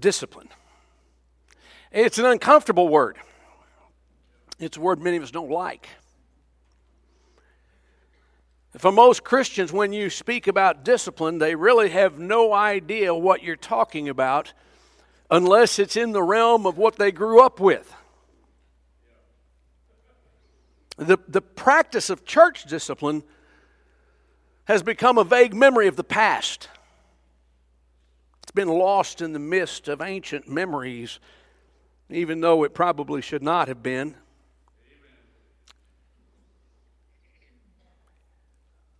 discipline. It's an uncomfortable word, it's a word many of us don't like. For most Christians, when you speak about discipline, they really have no idea what you're talking about unless it's in the realm of what they grew up with. The, the practice of church discipline has become a vague memory of the past. Been lost in the mist of ancient memories, even though it probably should not have been.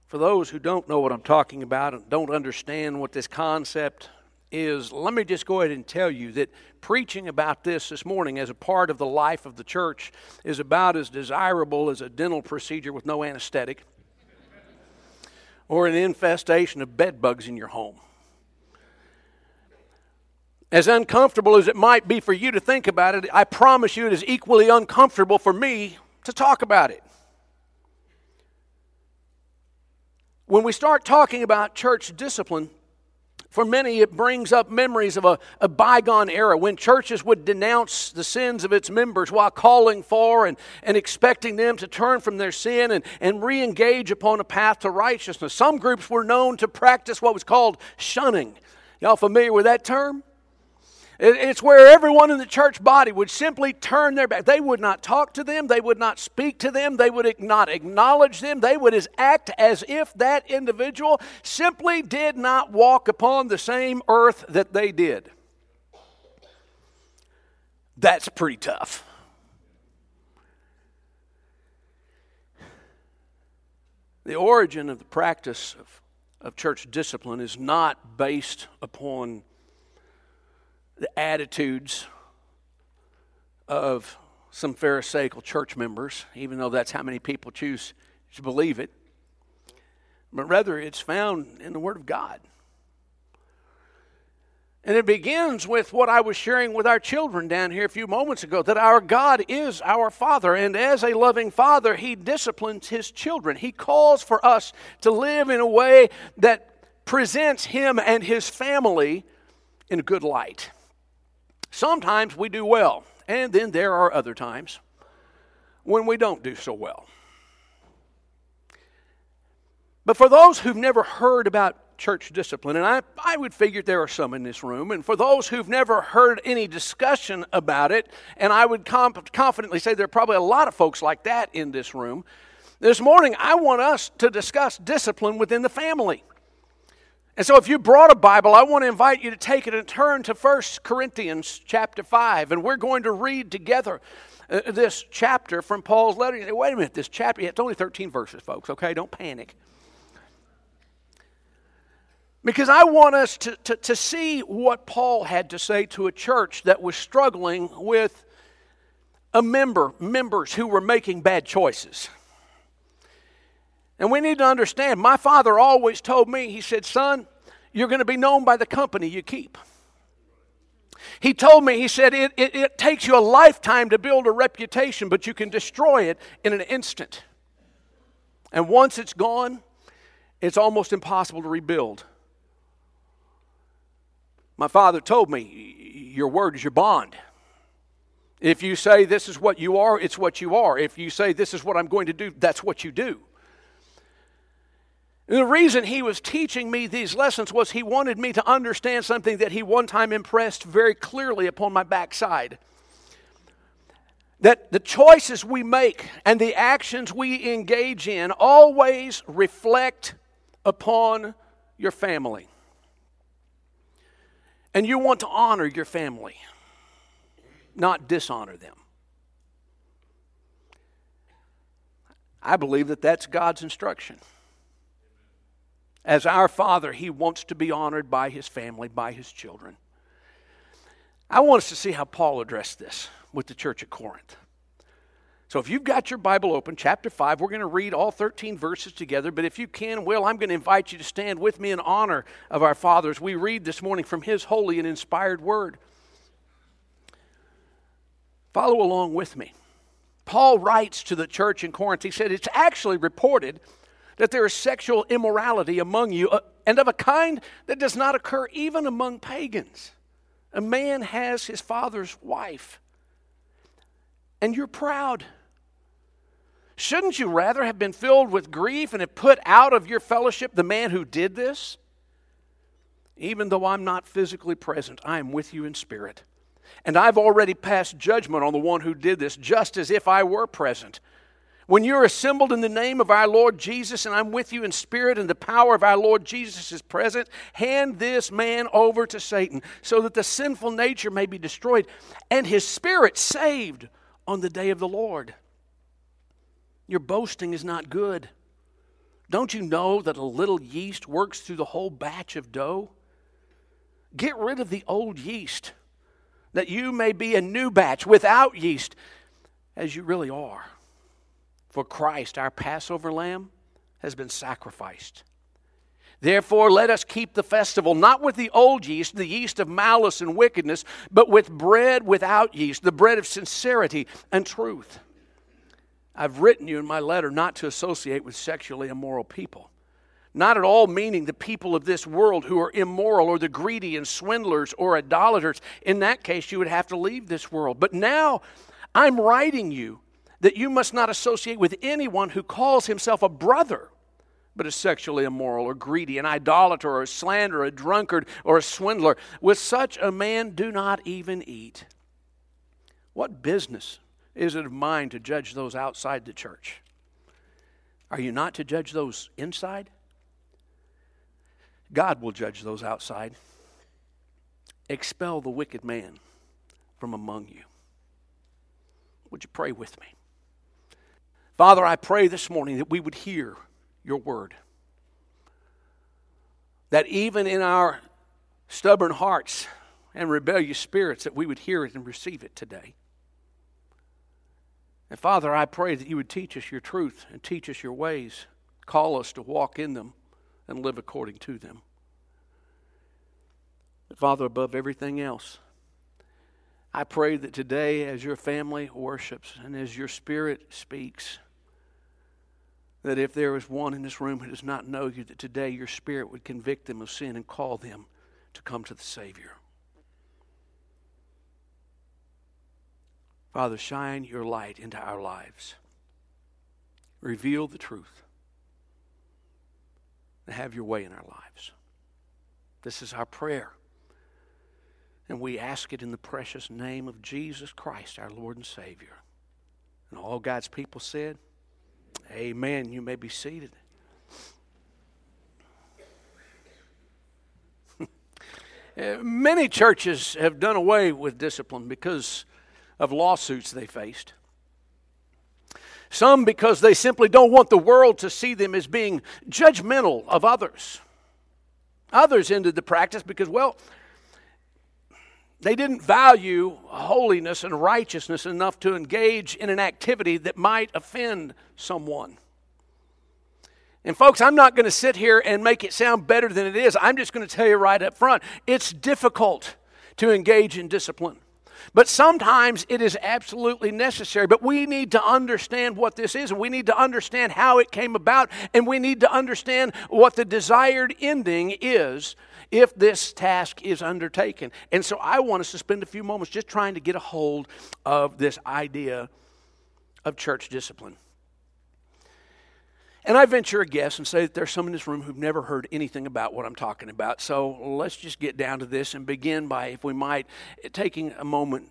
For those who don't know what I'm talking about and don't understand what this concept is, let me just go ahead and tell you that preaching about this this morning as a part of the life of the church is about as desirable as a dental procedure with no anesthetic or an infestation of bed bugs in your home. As uncomfortable as it might be for you to think about it, I promise you it is equally uncomfortable for me to talk about it. When we start talking about church discipline, for many, it brings up memories of a, a, bygone era when churches would denounce the sins of its members while calling for and, and expecting them to turn from their sin and, and re engage upon a path to righteousness. Some groups were known to practice what was called shunning. Y'all familiar with that term? It's where everyone in the church body would simply turn their back. They would not talk to them. They would not speak to them. They would not acknowledge them. They would act as if that individual simply did not walk upon the same earth that they did. That's pretty tough. The origin of the practice of, of church discipline is not based upon the attitudes of some Pharisaical church members, even though that's how many people choose to believe it, but rather it's found in the Word of God. And it begins with what I was sharing with our children down here a few moments ago that our God is our Father. And as a loving Father, He disciplines His children. He calls for us to live in a way that presents Him and His family in a good light. Sometimes we do well, and then there are other times when we don't do so well. But for those who've never heard about church discipline, and I, I would figure there are some in this room, and for those who've never heard any discussion about it, and I would comp- confidently say there are probably a lot of folks like that in this room, this morning I want us to discuss discipline within the family. And so if you brought a Bible, I want to invite you to take it and turn to 1 Corinthians chapter 5. And we're going to read together uh, this chapter from Paul's letter. You say, wait a minute, this chapter, it's only 13 verses, folks, okay? Don't panic. Because I want us to, to, to see what Paul had to say to a church that was struggling with a member, members who were making bad choices. And we need to understand, my father always told me, he said, Son, you're going to be known by the company you keep. He told me, he said, it, it, it, takes you a lifetime to build a reputation, but you can destroy it in an instant. And once it's gone, it's almost impossible to rebuild. My father told me, Your word is your bond. If you say this is what you are, it's what you are. If you say this is what I'm going to do, that's what you do. And the reason he was teaching me these lessons was he wanted me to understand something that he one time impressed very clearly upon my backside. That the choices we make and the actions we engage in always reflect upon your family. And you want to honor your family, not dishonor them. I believe that that's God's instruction. As our Father, He wants to be honored by His family, by His children. I want us to see how Paul addressed this with the church at Corinth. So if you've got your Bible open, chapter 5, we're going to read all 13 verses together. But if you can, Will, I'm going to invite you to stand with me in honor of our fathers. We read this morning from his holy and inspired word. Follow along with me. Paul writes to the church in Corinth. He said, It's actually reported that there is sexual immorality among you, uh, and of a kind that does not occur even among pagans. A man has his father's wife, and you're proud. Shouldn't you rather have been filled with grief and have put out of your fellowship the man who did this? Even though I'm not physically present, I am with you in spirit. And I've already passed judgment on the one who did this, just as if I were present. When you're assembled in the name of our Lord Jesus, and I'm with you in spirit, and the power of our Lord Jesus is present, hand this man over to Satan, so that the sinful nature may be destroyed, and his spirit saved on the day of the Lord. Your boasting is not good. Don't you know that a little yeast works through the whole batch of dough? Get rid of the old yeast, that you may be a new batch without yeast, as you really are. For Christ, our Passover lamb, has been sacrificed. Therefore, let us keep the festival not with the old yeast, the yeast of malice and wickedness, but with bread without yeast, the bread of sincerity and truth. I've written you in my letter not to associate with sexually immoral people. Not at all meaning the people of this world who are immoral or the greedy and swindlers or idolaters. In that case, you would have to leave this world. But now I'm writing you that you must not associate with anyone who calls himself a brother but is sexually immoral or greedy, an idolater or a slanderer, a drunkard or a swindler. With such a man, do not even eat. What business is it of mine to judge those outside the church? Are you not to judge those inside? God will judge those outside. Expel the wicked man from among you. Would you pray with me? Father, I pray this morning that we would hear your word. That even in our stubborn hearts and rebellious spirits, that we would hear it and receive it today. And Father, I pray that you would teach us your truth and teach us your ways. Call us to walk in them and live according to them. But Father, above everything else, I pray that today, as your family worships and as your spirit speaks, that if there is one in this room who does not know you, that today your Spirit would convict them of sin and call them to come to the Savior. Father, shine your light into our lives. Reveal the truth. And have your way in our lives. This is our prayer. And we ask it in the precious name of Jesus Christ, our Lord and Savior. And all God's people said, Amen. You may be seated. Uh, many churches have done away with discipline because of lawsuits they faced. Some because they simply don't want the world to see them as being judgmental of others. Others ended the practice because, well, they didn't value holiness and righteousness enough to engage in an activity that might offend someone. And, folks, I'm not going to sit here and make it sound better than it is. I'm just going to tell you right up front it's difficult to engage in discipline. But sometimes it is absolutely necessary. But we need to understand what this is, and we need to understand how it came about, and we need to understand what the desired ending is if this task is undertaken. And so I want us to spend a few moments just trying to get a hold of this idea of church discipline. And I venture a guess and say that there's some in this room who've never heard anything about what I'm talking about. So let's just get down to this and begin by, if we might, taking a moment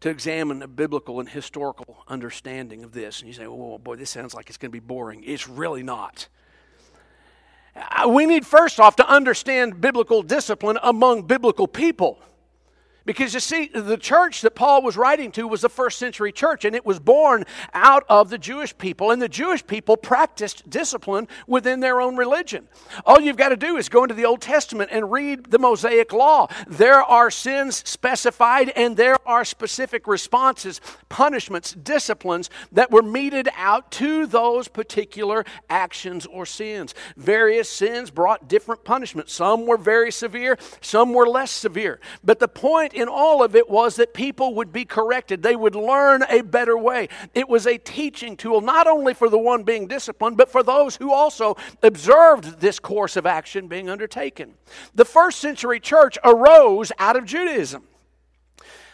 to examine a biblical and historical understanding of this. And you say, oh, boy, this sounds like it's going to be boring. It's really not. Uh, we need first off to understand biblical discipline among biblical people. Because you see, the church that Paul was writing to was the first century church, and it was born out of the Jewish people. And the Jewish people practiced discipline within their own religion. All you've got to do is go into the Old Testament and read the Mosaic Law. There are sins specified, and there are specific responses, punishments, disciplines that were meted out to those particular actions or sins. Various sins brought different punishments. Some were very severe, some were less severe. But the point point in all of it was that people would be corrected. They would learn a better way. It was a teaching tool, not only for the one being disciplined, but for those who also observed this course of action being undertaken. The first century church arose out of Judaism.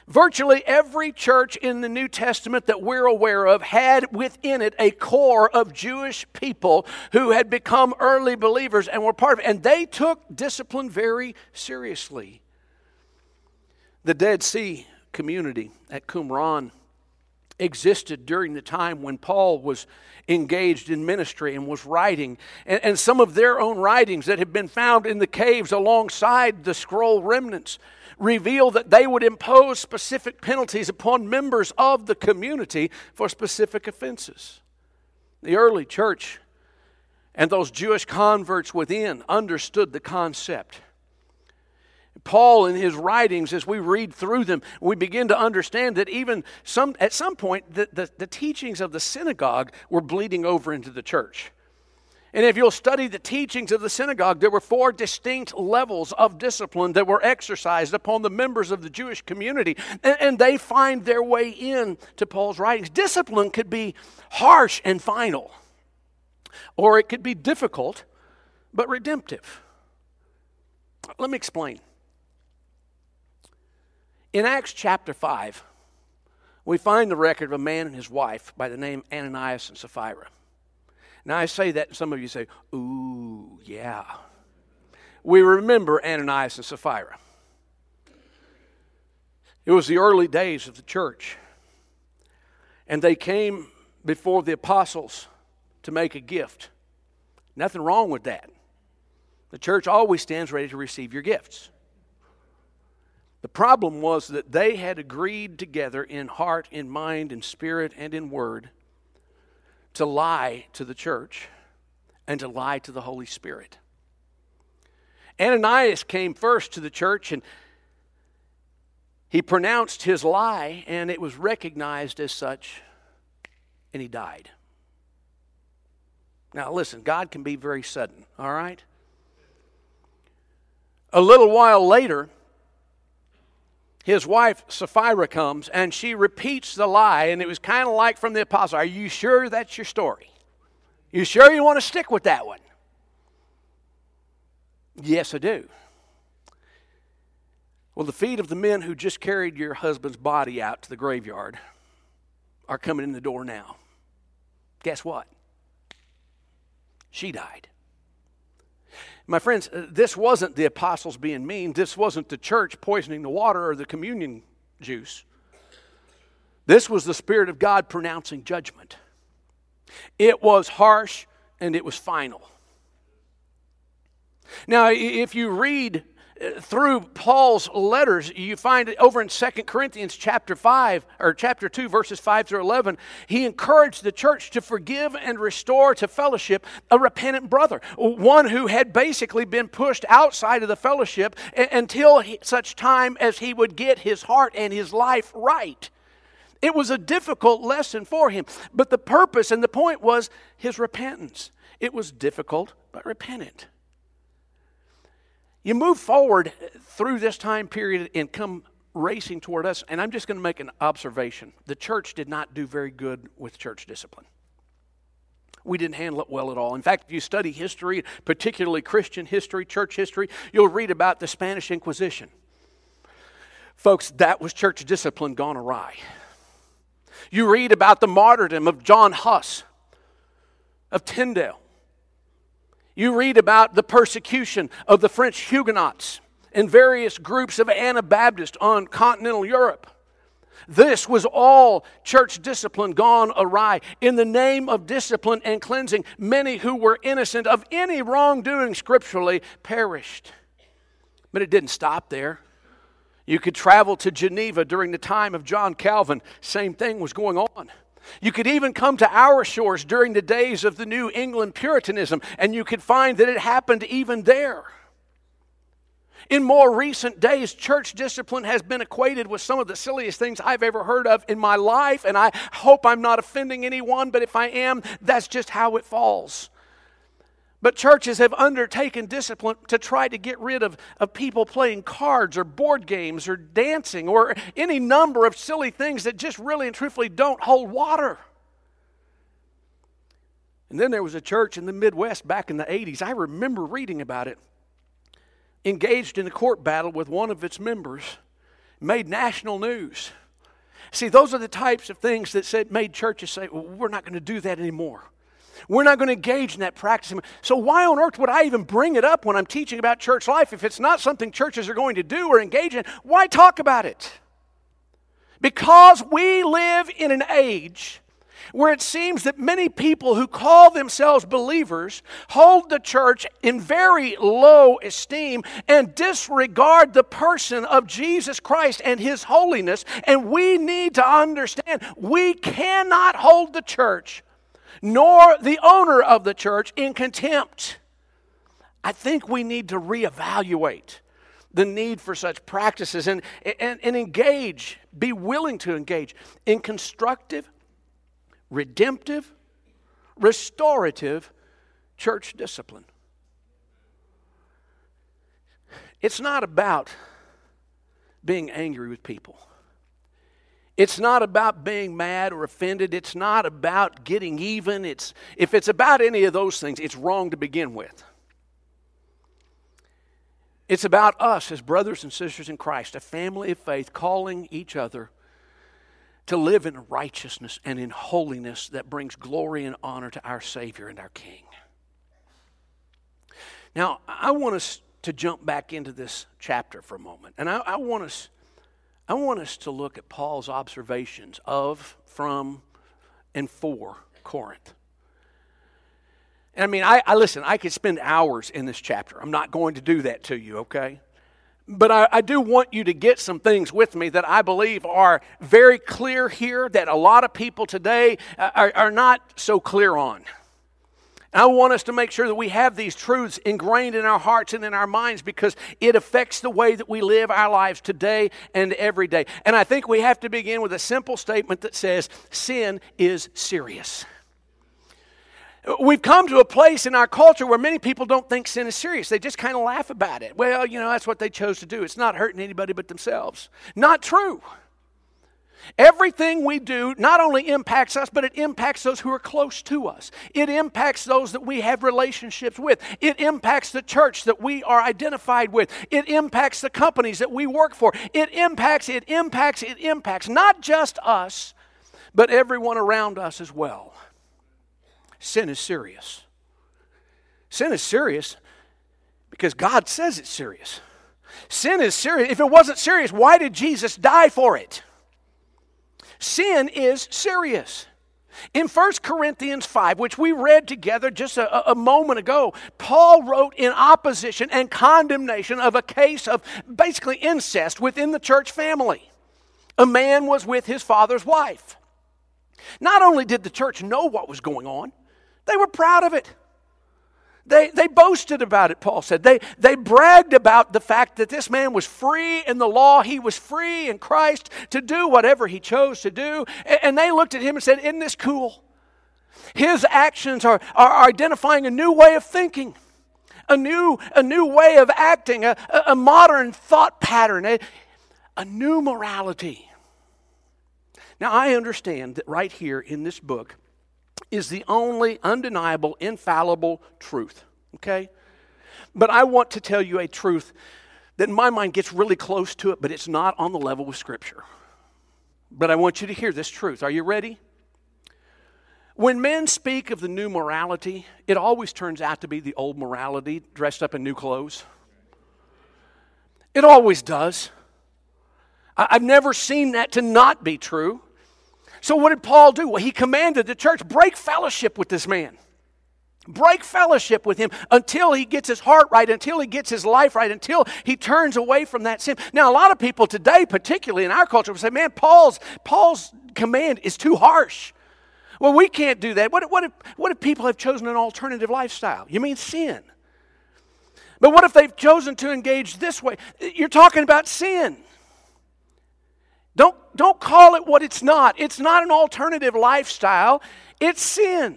Virtually every church in the New Testament that we're aware of had within it a core of Jewish people who had become early believers and were part of it. And they took discipline very seriously. The Dead Sea community at Qumran existed during the time when Paul was engaged in ministry and was writing. And, and, some of their own writings that have been found in the caves alongside the scroll remnants reveal that they would impose specific penalties upon members of the community for specific offenses. The early church and those Jewish converts within understood the concept. Paul, in his writings, as we read through them, we begin to understand that even some, at some point, the, the, the teachings of the synagogue were bleeding over into the church. And if you'll study the teachings of the synagogue, there were four distinct levels of discipline that were exercised upon the members of the Jewish community. And, and, they find their way in to Paul's writings. Discipline could be harsh and final, or it could be difficult but redemptive. Let me explain. In Acts chapter 5, we find the record of a man and his wife by the name Ananias and Sapphira. Now, I say that, and some of you say, Ooh, yeah. We remember Ananias and Sapphira. It was the early days of the church, and they came before the apostles to make a gift. Nothing wrong with that. The church always stands ready to receive your gifts. The problem was that they had agreed together in heart, in mind, in spirit, and in word to lie to the church and to lie to the Holy Spirit. Ananias came first to the church and he pronounced his lie, and it was recognized as such, and he died. Now, listen, God can be very sudden, all right? A little while later, his wife Sapphira comes and she repeats the lie, and it was kind of like from the apostle Are you sure that's your story? You sure you want to stick with that one? Yes, I do. Well, the feet of the men who just carried your husband's body out to the graveyard are coming in the door now. Guess what? She died. My friends, uh, this wasn't the apostles being mean. This wasn't the church poisoning the water or the communion juice. This was the Spirit of God pronouncing judgment. It was harsh and it was final. Now, if you read through Paul's letters, you find it over in 2 Corinthians chapter 5 or chapter 2 verses 5 through 11, he encouraged the church to forgive and restore to fellowship a repentant brother, one who had basically been pushed outside of the fellowship until such time as he would get his heart and his life right. It was a difficult lesson for him, but the purpose and the point was his repentance. It was difficult but repentant. You move forward through this time period and come racing toward us, and I'm just going to make an observation. The church did not do very good with church discipline. We didn't handle it well at all. In fact, if you study history, particularly Christian history, church history, you'll read about the Spanish Inquisition. Folks, that was church discipline gone awry. You read about the martyrdom of John Huss, of Tyndale. You read about the persecution of the French Huguenots and various groups of Anabaptists on continental Europe. This was all church discipline gone awry. In the name of discipline and cleansing, many who were innocent of any wrongdoing scripturally perished. But it didn't stop there. You could travel to Geneva during the time of John Calvin, same thing was going on. You could even come to our shores during the days of the New England Puritanism, and you could find that it happened even there. In more recent days, church discipline has been equated with some of the silliest things I've ever heard of in my life, and I hope I'm not offending anyone, but if I am, that's just how it falls. But churches have undertaken discipline to try to get rid of, of people playing cards or board games or dancing or any number of silly things that just really and truthfully don't hold water. And then there was a church in the Midwest back in the 80s. I remember reading about it. Engaged in a court battle with one of its members made national news. See, those are the types of things that said, made churches say, well, we're not going to do that anymore. We're not going to engage in that practice. So, why on earth would I even bring it up when I'm teaching about church life? If it's not something churches are going to do or engage in, why talk about it? Because we live in an age where it seems that many people who call themselves believers hold the church in very low esteem and disregard the person of Jesus Christ and his holiness. And we need to understand we cannot hold the church nor the owner of the church in contempt. I think we need to reevaluate the need for such practices and, and, and engage, be willing to engage in constructive, redemptive, restorative church discipline. It's not about being angry with people. It's not about being mad or offended. It's not about getting even. It's, if it's about any of those things, it's wrong to begin with. It's about us as brothers and sisters in Christ, a family of faith, calling each other to live in righteousness and in holiness that brings glory and honor to our Savior and our King. Now, I want us to jump back into this chapter for a moment, and I, I want us I want us to look at Paul's observations of, from, and for Corinth. And I mean, I, I, listen, I could spend hours in this chapter. I'm not going to do that to you, okay? But I, I do want you to get some things with me that I believe are very clear here that a lot of people today uh, are, are not so clear on. I want us to make sure that we have these truths ingrained in our hearts and in our minds because it affects the way that we live our lives today and every day. And I think we have to begin with a simple statement that says sin is serious. We've come to a place in our culture where many people don't think sin is serious. They just kind of laugh about it. Well, you know, that's what they chose to do. It's not hurting anybody but themselves. Not true. Everything we do not only impacts us, but it impacts those who are close to us. It impacts those that we have relationships with. It impacts the church that we are identified with. It impacts the companies that we work for. It impacts, it impacts, it impacts not just us, but everyone around us as well. Sin is serious. Sin is serious because God says it's serious. Sin is serious. If it wasn't serious, why did Jesus die for it? Sin is serious. In 1 Corinthians 5, which we read together just a, a, moment ago, Paul wrote in opposition and condemnation of a case of basically incest within the church family. A man was with his father's wife. Not only did the church know what was going on, they were proud of it. They, they boasted about it, Paul said. They, they bragged about the fact that this man was free in the law. He was free in Christ to do whatever he chose to do. And, and they looked at him and said, Isn't this cool? His actions are, are identifying a new way of thinking, a new, a new way of acting, a, a modern thought pattern, a, a new morality. Now, I understand that right here in this book, is the only undeniable, infallible truth. Okay? But I want to tell you a truth that in my mind gets really close to it, but it's not on the level of Scripture. But I want you to hear this truth. Are you ready? When men speak of the new morality, it always turns out to be the old morality dressed up in new clothes. It always does. I've never seen that to not be true. So, what did Paul do? Well, he commanded the church break fellowship with this man. Break fellowship with him until he gets his heart right, until he gets his life right, until he turns away from that sin. Now, a lot of people today, particularly in our culture, will say, man, Paul's, Paul's command is too harsh. Well, we can't do that. What, what, if, what if people have chosen an alternative lifestyle? You mean sin? But what if they've chosen to engage this way? You're talking about sin. Don't, call it what it's not. It's not an alternative lifestyle, it's sin.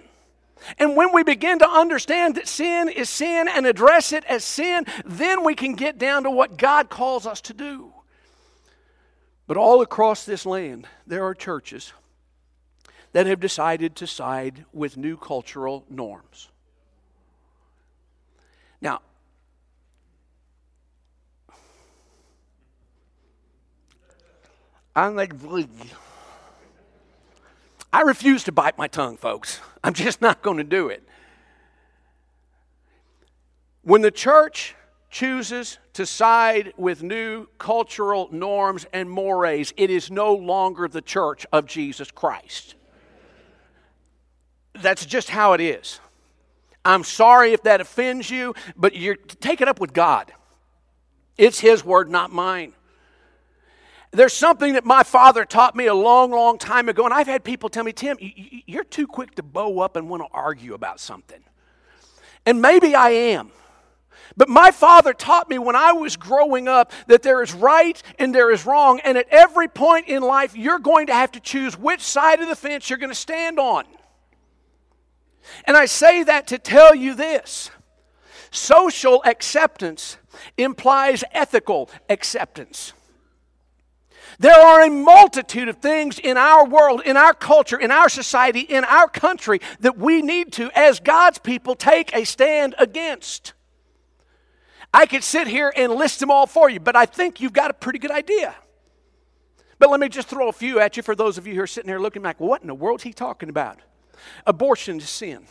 And when we begin to understand that sin is sin and address it as sin, then we can get down to what God calls us to do. But all across this land, there are churches that have decided to side with new cultural norms. Now, I'm like, I refuse to bite my tongue, folks. I'm just not going to do it. When the church chooses to side with new cultural norms and mores, it is no longer the church of Jesus Christ. That's just how it is. I'm sorry if that offends you, but you're take it up with God. It's His word, not mine. There's something that my father taught me a long, long time ago, and I've had people tell me, Tim, you're too quick to bow up and want to argue about something. And maybe I am. But my father taught me when I was growing up that there is right and there is wrong, and at every point in life, you're going to have to choose which side of the fence you're going to stand on. And I say that to tell you this social acceptance implies ethical acceptance. There are a multitude of things in our world, in our culture, in our society, in our country that we need to, as God's people, take a stand against. I could sit here and list them all for you, but I think you've got a pretty good idea. But let me just throw a few at you for those of you who are sitting here looking like, what in the world is he talking about? Abortion is sin.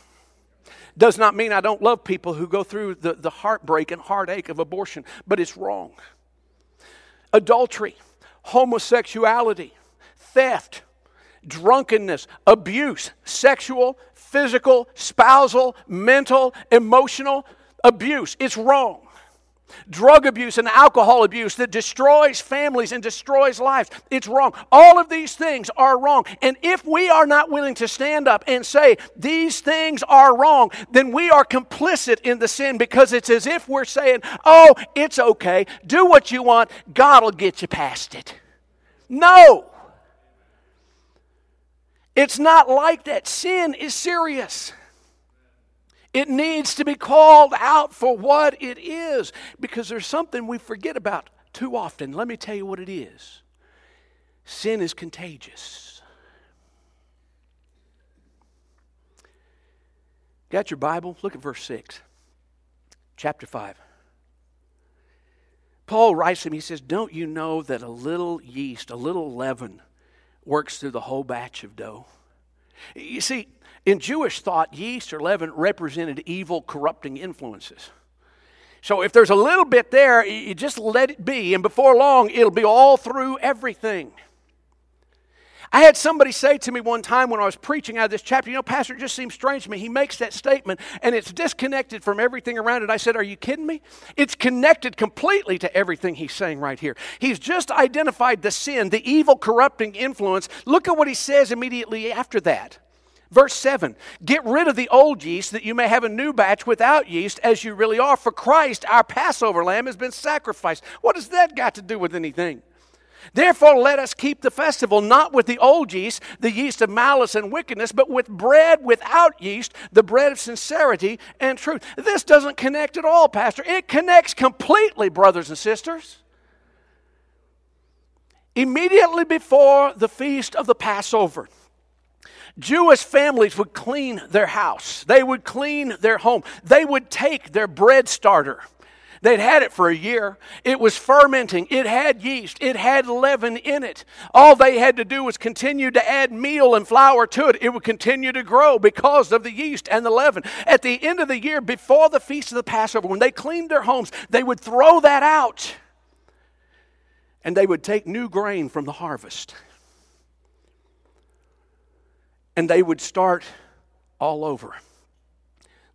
Does not mean I don't love people who go through the, the heartbreak and heartache of abortion, but it's wrong. Adultery, homosexuality, theft, drunkenness, abuse, sexual, physical, spousal, mental, emotional abuse. It's wrong drug abuse and alcohol abuse that destroys families and destroys lives. It's wrong. All of these things are wrong. And if we are not willing to stand up and say these things are wrong, then we are complicit in the sin because it's as if we're saying, oh, it's okay. Do what you want. God will get you past it. No. It's not like that. Sin is serious. It needs to be called out for what it is because there's something we forget about too often. Let me tell you what it is sin is contagious. Got your Bible? Look at verse 6, chapter 5. Paul writes to him, he says, Don't you know that a little yeast, a little leaven, works through the whole batch of dough? You see, in Jewish thought, yeast or leaven represented evil, corrupting influences. So if there's a little bit there, you just let it be, and before long, it'll be all through everything. I had somebody say to me one time when I was preaching out of this chapter, you know, Pastor, it just seems strange to me. He makes that statement and it's disconnected from everything around it. I said, Are you kidding me? It's connected completely to everything he's saying right here. He's just identified the sin, the evil, corrupting influence. Look at what he says immediately after that. Verse 7 Get rid of the old yeast that you may have a new batch without yeast as you really are. For Christ, our Passover lamb, has been sacrificed. What has that got to do with anything? Therefore, let us keep the festival not with the old yeast, the yeast of malice and wickedness, but with bread without yeast, the bread of sincerity and truth. This doesn't connect at all, Pastor. It connects completely, brothers and sisters. Immediately before the feast of the Passover, Jewish families would clean their house, they would clean their home, they would take their bread starter. They'd had it for a year. It was fermenting. It had yeast. It had leaven in it. All they had to do was continue to add meal and flour to it. It would continue to grow because of the yeast and the leaven. At the end of the year, before the feast of the Passover, when they cleaned their homes, they would throw that out and they would take new grain from the harvest and they would start all over.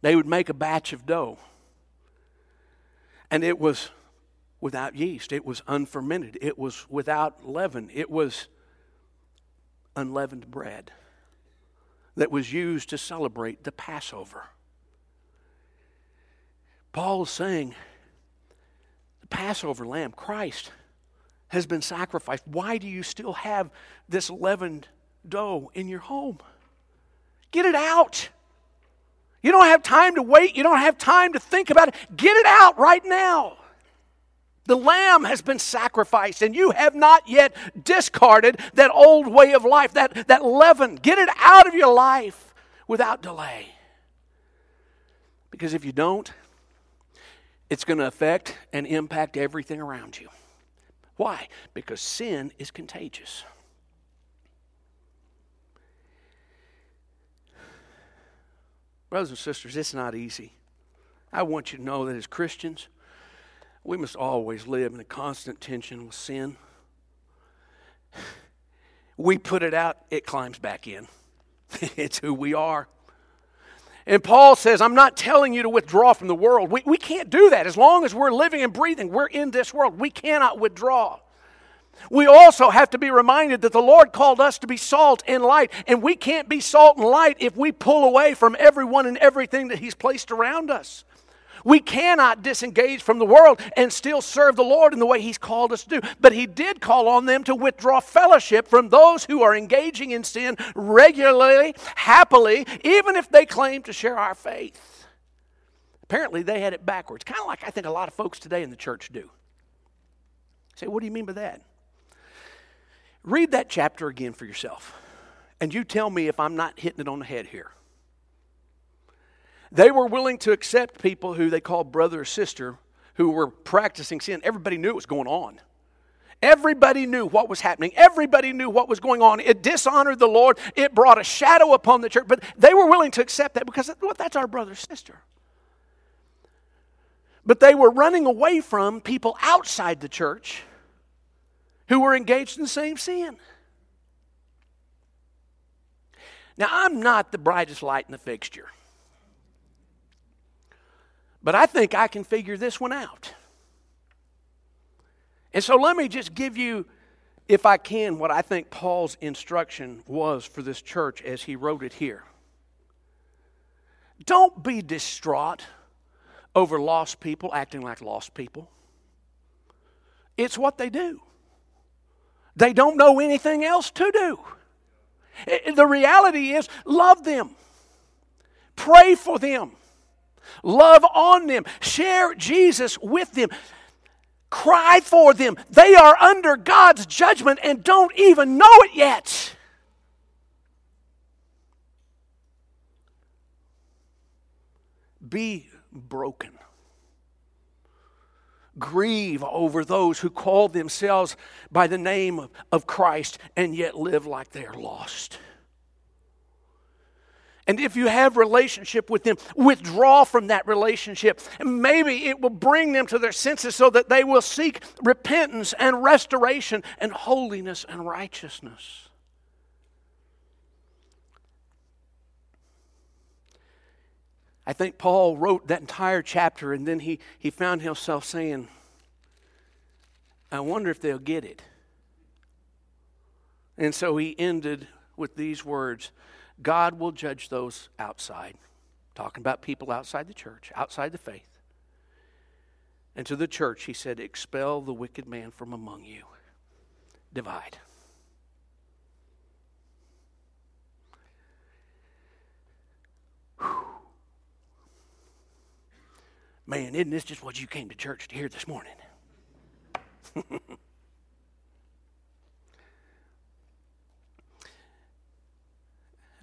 They would make a batch of dough. And it was without yeast, it was unfermented, it was without leaven, it was unleavened bread that was used to celebrate the Passover. Paul's saying the Passover lamb, Christ, has been sacrificed. Why do you still have this leavened dough in your home? Get it out. You don't have time to wait. You don't have time to think about it. Get it out right now. The lamb has been sacrificed, and you have not yet discarded that old way of life, that, that leaven. Get it out of your life without delay. Because if you don't, it's going to affect and impact everything around you. Why? Because sin is contagious. Brothers and sisters, it's not easy. I want you to know that as Christians, we must always live in a constant tension with sin. We put it out, it climbs back in. it's who we are. And Paul says, I'm not telling you to withdraw from the world. We, we can't do that. As long as we're living and breathing, we're in this world. We cannot withdraw. We also have to be reminded that the Lord called us to be salt and light, and we can't be salt and light if we pull away from everyone and everything that He's placed around us. We cannot disengage from the world and still serve the Lord in the way He's called us to do. But He did call on them to withdraw fellowship from those who are engaging in sin regularly, happily, even if they claim to share our faith. Apparently, they had it backwards, kind of like I think a lot of folks today in the church do. say, what do you mean by that? Read that chapter again for yourself, and you tell me if I'm not hitting it on the head here. They were willing to accept people who they called brother or sister who were practicing sin. Everybody knew what was going on. Everybody knew what was happening. Everybody knew what was going on. It dishonored the Lord. It brought a shadow upon the church. But they were willing to accept that because well, that's our brother or sister. But they were running away from people outside the church who were engaged in the same sin. Now, I'm not the brightest light in the fixture, but I think I can figure this one out. And so let me just give you, if I can, what I think Paul's instruction was for this church as he wrote it here. Don't be distraught over lost people acting like lost people. It's what they do. They don't know anything else to do. The reality is, love them, pray for them, love on them, share Jesus with them, cry for them. They are under God's judgment and don't even know it yet. Be broken grieve over those who call themselves by the name of Christ and yet live like they are lost. And if you have relationship with them, withdraw from that relationship. Maybe it will bring them to their senses so that they will seek repentance and restoration and holiness and righteousness. I think Paul wrote that entire chapter and then he, he found himself saying, I wonder if they'll get it. And so he ended with these words God will judge those outside. Talking about people outside the church, outside the faith. And to the church, he said, Expel the wicked man from among you, divide. Whew. Man, isn't this just what you came to church to hear this morning?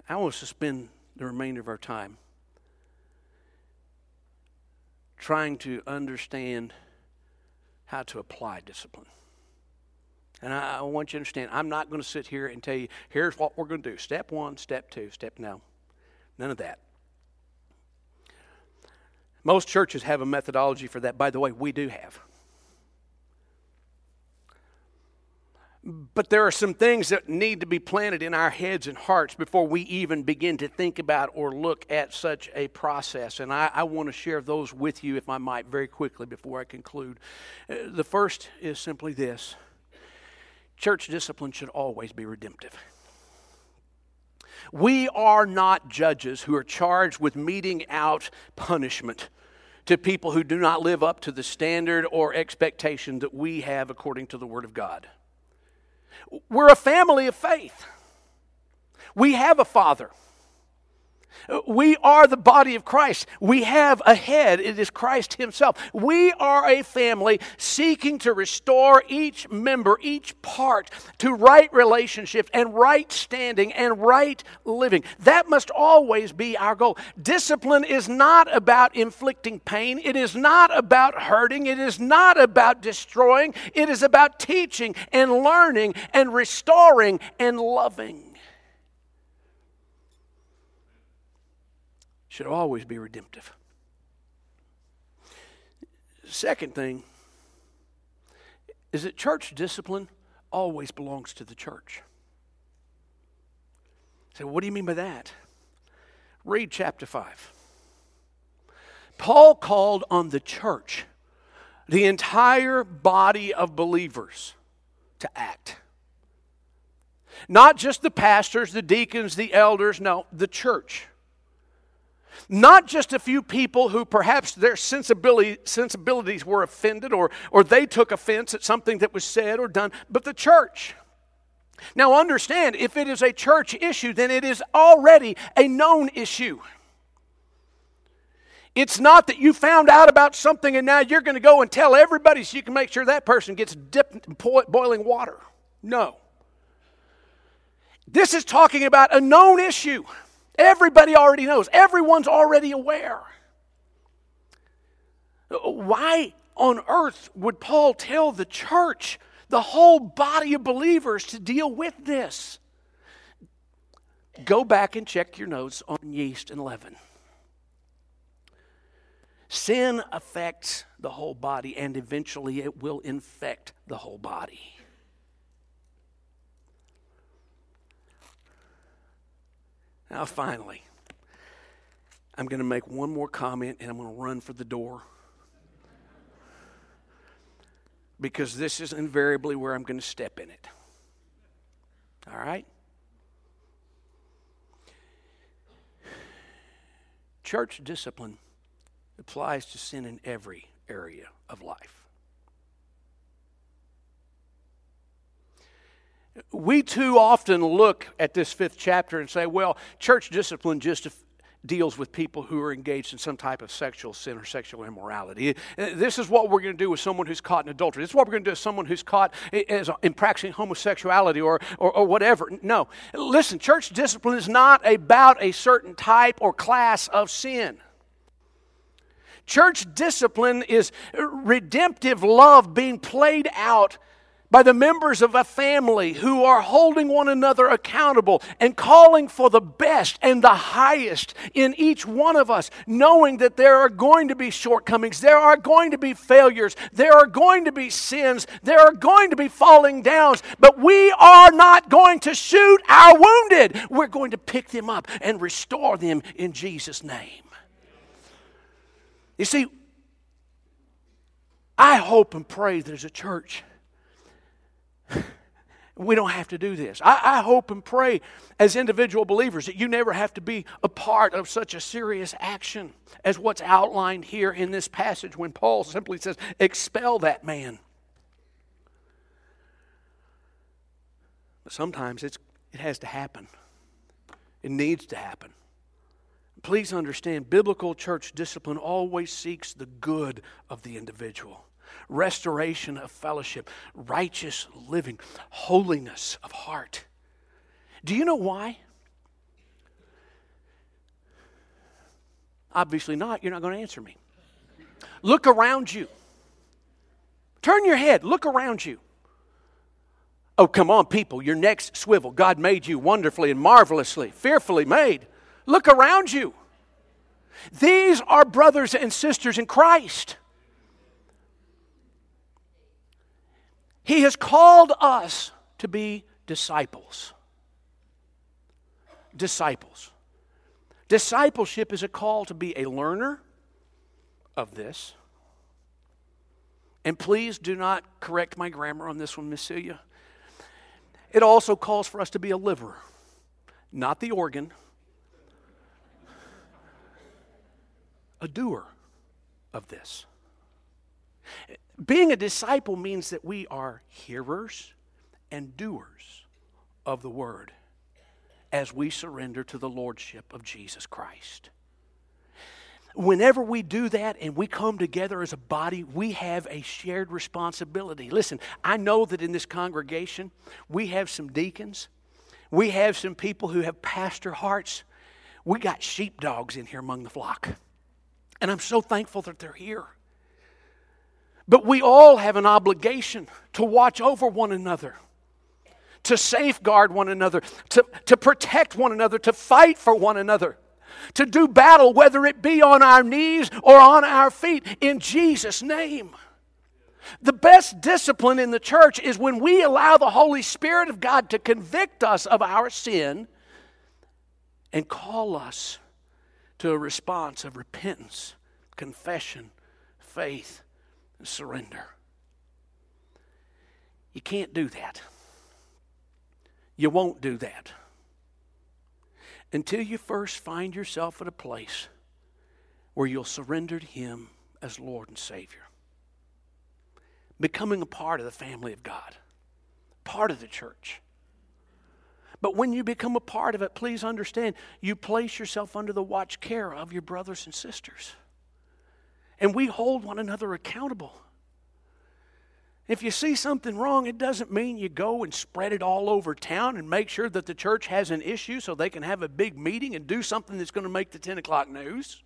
I want to spend the remainder of our time trying to understand how to apply discipline. And I, want you to understand, I'm not going to sit here and tell you, here's what we're going to do. Step one, step two, step no. None of that. Most churches have a methodology for that. By the way, we do have. But there are some things that need to be planted in our heads and hearts before we even begin to think about or look at such a process. And I, I want to share those with you, if I might, very quickly before I conclude. Uh, the first is simply this church discipline should always be redemptive. We are not judges who are charged with meting out punishment to people who do not live up to the standard or expectation that we have according to the Word of God. We're a family of faith. We have a Father. We are the body of Christ. We have a head. It is Christ Himself. We are a family seeking to restore each member, each part to right relationship and right standing and right living. That must always be our goal. Discipline is not about inflicting pain, it is not about hurting, it is not about destroying. It is about teaching and learning and restoring and loving. Should always be redemptive. Second thing is that church discipline always belongs to the church. So, what do you mean by that? Read chapter 5. Paul called on the church, the entire body of believers, to act. Not just the pastors, the deacons, the elders, no, the church. Not just a few people who perhaps their sensibility, sensibilities were offended or, or they took offense at something that was said or done, but the church. Now, understand, if it is a church issue, then it is already a known issue. It's not that you found out about something and now you're going to go and tell everybody so you can make sure that person gets dipped in boiling water. No. This is talking about a known issue. Everybody already knows, everyone's already aware. Why on earth would Paul tell the church, the whole body of believers, to deal with this? Go back and check your notes on yeast and leaven. Sin affects the whole body, and eventually it will infect the whole body. Now, finally, I'm going to make one more comment and I'm going to run for the door. Because this is invariably where I'm going to step in it. All right? Church discipline applies to sin in every area of life. We too often look at this fifth chapter and say, well, church discipline just deals with people who are engaged in some type of sexual sin or sexual immorality. This is what we're going to do with someone who's caught in adultery. This is what we're going to do with someone who's caught in practicing homosexuality or, or, or whatever. No. Listen, church discipline is not about a certain type or class of sin. Church discipline is redemptive love being played out by the members of a family who are holding one another accountable and calling for the best and the highest in each one of us, knowing that there are going to be shortcomings, there are going to be failures, there are going to be sins, there are going to be falling downs, but we are not going to shoot our wounded. We're going to pick them up and restore them in Jesus' name. You see, I hope and pray there's a church we don't have to do this. I, I, hope and pray as individual believers that you never have to be a part of such a serious action as what's outlined here in this passage when Paul simply says, expel that man. But sometimes it's, it has to happen, it needs to happen. Please understand, biblical church discipline always seeks the good of the individual restoration of fellowship, righteous living, holiness of heart. Do you know why? Obviously not. You're not going to answer me. Look around you. Turn your head. Look around you. Oh, come on, people. Your necks swivel. God made you wonderfully and marvelously, fearfully made. Look around you. These are brothers and sisters in Christ. He has called us to be disciples. Disciples. Discipleship is a call to be a learner of this. And please do not correct my grammar on this one, Miss Celia. It also calls for us to be a liver, not the organ, a doer of this. Being a disciple means that we are hearers and doers of the word. as we surrender to the Lordship of Jesus Christ. Whenever we do that and we come together as a body, we have a shared responsibility. Listen, I know that in this congregation, we have some deacons, we have some people who have pastor hearts. We got sheepdogs in here among the flock. And I'm so thankful that they're here. But we all have an obligation to watch over one another, to safeguard one another, to, to protect one another, to fight for one another to do battle, whether it be on our knees or on our feet, in Jesus' name. The best discipline in the church is when we allow the Holy Spirit of God to convict us of our sin and call us to a response of repentance, confession, faith, surrender. You can't do that. You won't do that until you first find yourself at a place where you'll surrender to Him as Lord and Savior. Becoming a part of the family of God, part of the church. But when you become a part of it, please understand you place yourself under the watch care of your brothers and sisters. And we hold one another accountable. If you see something wrong, it doesn't mean you go and spread it all over town and make sure that the church has an issue so they can have a big meeting and do something that's going to make the 10 o'clock news.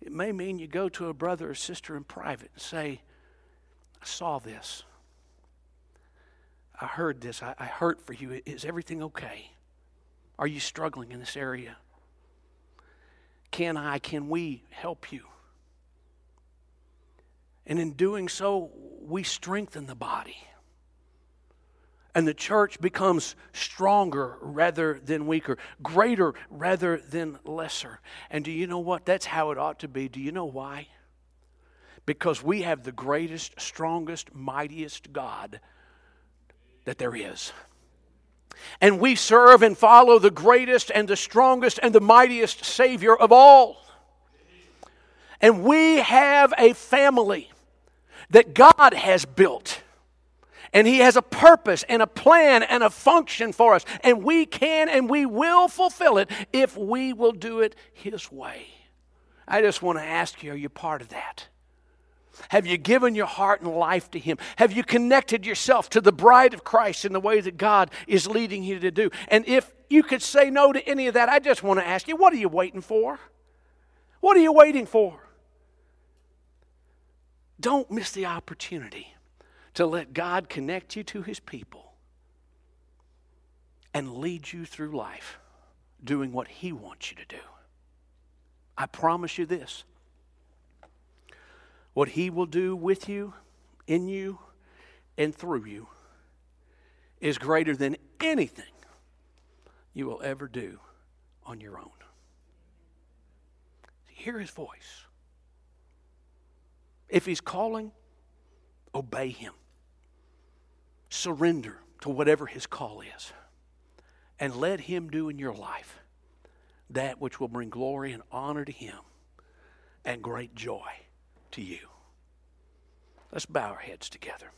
It may mean you go to a brother or sister in private and say, I saw this. I heard this. I, I hurt for you. Is everything okay? Are you struggling in this area? Can I, can we help you? And in doing so, we strengthen the body. And the church becomes stronger rather than weaker, greater rather than lesser. And do you know what? That's how it ought to be. Do you know why? Because we have the greatest, strongest, mightiest God that there is. And we serve and follow the greatest and the strongest and the mightiest Savior of all. And we have a family that God has built. And He has a purpose and a plan and a function for us. And we can and we will fulfill it if we will do it His way. I just want to ask you are you part of that? Have you given your heart and life to Him? Have you connected yourself to the bride of Christ in the way that God is leading you to do? And if you could say no to any of that, I just want to ask you what are you waiting for? What are you waiting for? Don't miss the opportunity to let God connect you to His people and lead you through life doing what He wants you to do. I promise you this what He will do with you, in you, and through you is greater than anything you will ever do on your own. Hear His voice. If He's calling, obey Him. Surrender to whatever His call is. And let Him do in your life that which will bring glory and honor to Him and great joy to you. Let's bow our heads together.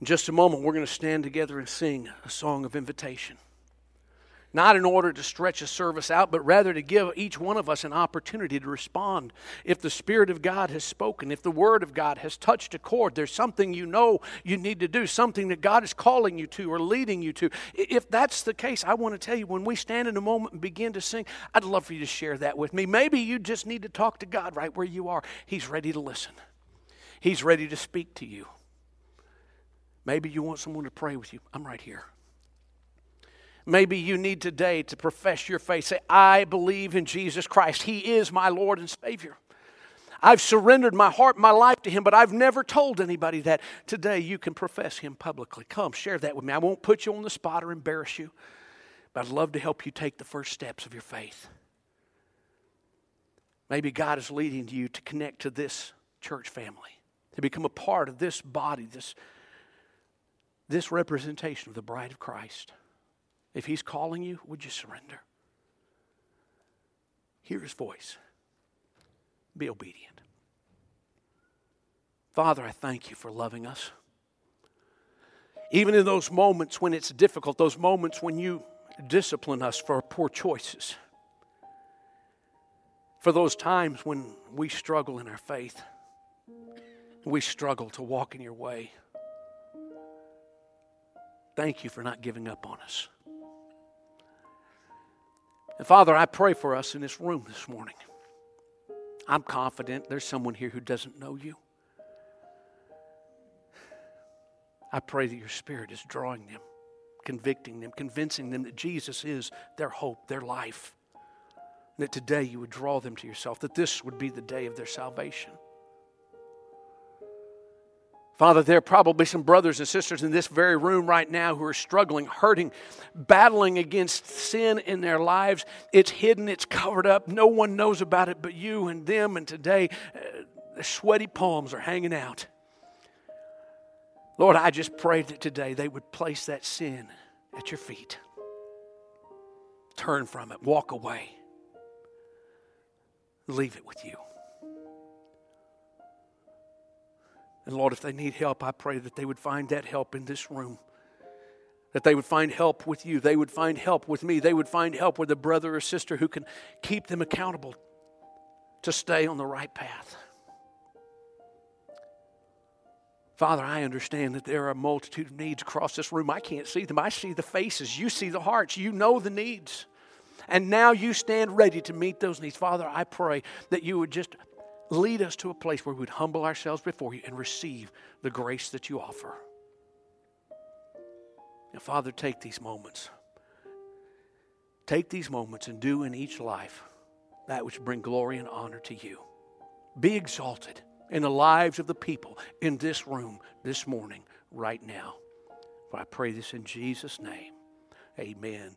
In just a moment, we're going to stand together and sing a song of invitation not in order to stretch a service out, but rather to give each one of us an opportunity to respond. If the Spirit of God has spoken, if the Word of God has touched a chord, there's something you know you need to do, something that God is calling you to or leading you to. If that's the case, I want to tell you when we stand in a moment and begin to sing, I'd love for you to share that with me. Maybe you just need to talk to God right where you are. He's ready to listen, He's ready to speak to you. Maybe you want someone to pray with you. I'm right here. Maybe you need today to profess your faith. Say, I believe in Jesus Christ. He is my Lord and Savior. I've surrendered my heart, my life to Him, but I've never told anybody that. Today you can profess Him publicly. Come, share that with me. I won't put you on the spot or embarrass you, but I'd love to help you take the first steps of your faith. Maybe God is leading you to connect to this church family, to become a part of this body, this, this representation of the bride of Christ. If He's calling you, would you surrender? Hear His voice. Be obedient. Father, I thank you for loving us. Even in those moments when it's difficult, those moments when you discipline us for poor choices, for those times when we struggle in our faith, we struggle to walk in your way. Thank you for not giving up on us. And Father, I pray for us in this room this morning. I'm confident there's someone here who doesn't know you. I pray that your Spirit is drawing them, convicting them, convincing them that Jesus is their hope, their life. That today you would draw them to yourself, that this would be the day of their salvation. Father, there are probably some brothers and sisters in this very room right now who are struggling, hurting, battling against sin in their lives. It's hidden, it's covered up. No one knows about it but you and them. And today, uh, the sweaty palms are hanging out. Lord, I just pray that today they would place that sin at your feet. Turn from it, walk away, leave it with you. And Lord, if they need help, I pray that they would find that help in this room. That they would find help with you. They would find help with me. They would find help with a brother or sister who can keep them accountable to stay on the right path. Father, I understand that there are a multitude of needs across this room. I can't see them. I see the faces. You see the hearts. You know the needs. And now you stand ready to meet those needs. Father, I pray that you would just lead us to a place where we would humble ourselves before you and receive the grace that you offer. Now, Father, take these moments. Take these moments and do in each life that which bring glory and honor to you. Be exalted in the lives of the people in this room this morning, right now. For I pray this in Jesus' name. Amen.